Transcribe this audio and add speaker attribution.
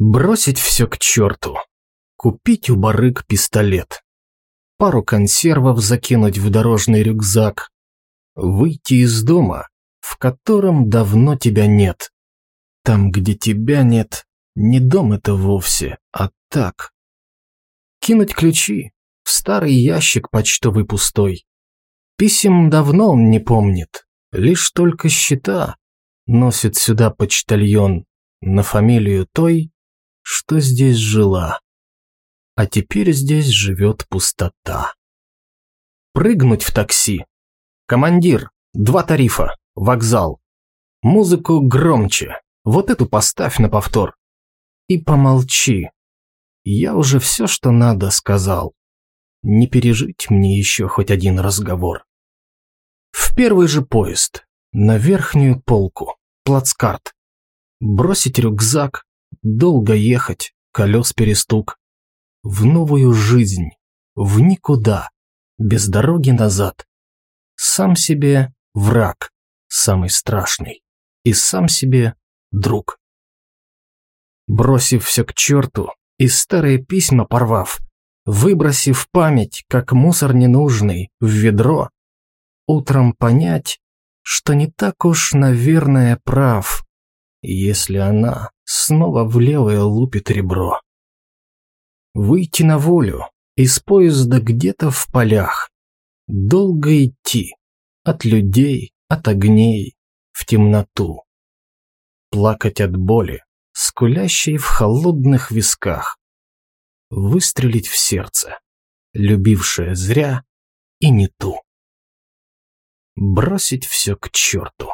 Speaker 1: Бросить все к черту. Купить у барыг пистолет. Пару консервов закинуть в дорожный рюкзак. Выйти из дома, в котором давно тебя нет. Там, где тебя нет, не дом это вовсе, а так. Кинуть ключи в старый ящик почтовый пустой. Писем давно он не помнит, лишь только счета носит сюда почтальон на фамилию той, что здесь жила. А теперь здесь живет пустота. Прыгнуть в такси. Командир, два тарифа, вокзал. Музыку громче, вот эту поставь на повтор. И помолчи. Я уже все, что надо, сказал. Не пережить мне еще хоть один разговор. В первый же поезд, на верхнюю полку, плацкарт. Бросить рюкзак, Долго ехать, колес перестук. В новую жизнь, в никуда, без дороги назад. Сам себе враг, самый страшный, и сам себе друг. Бросив все к черту и старые письма порвав, выбросив память, как мусор ненужный, в ведро, утром понять, что не так уж, наверное, прав, если она снова в левое лупит ребро. Выйти на волю, из поезда где-то в полях. Долго идти, от людей, от огней, в темноту. Плакать от боли, скулящей в холодных висках. Выстрелить в сердце, любившее зря и не ту. Бросить все к черту.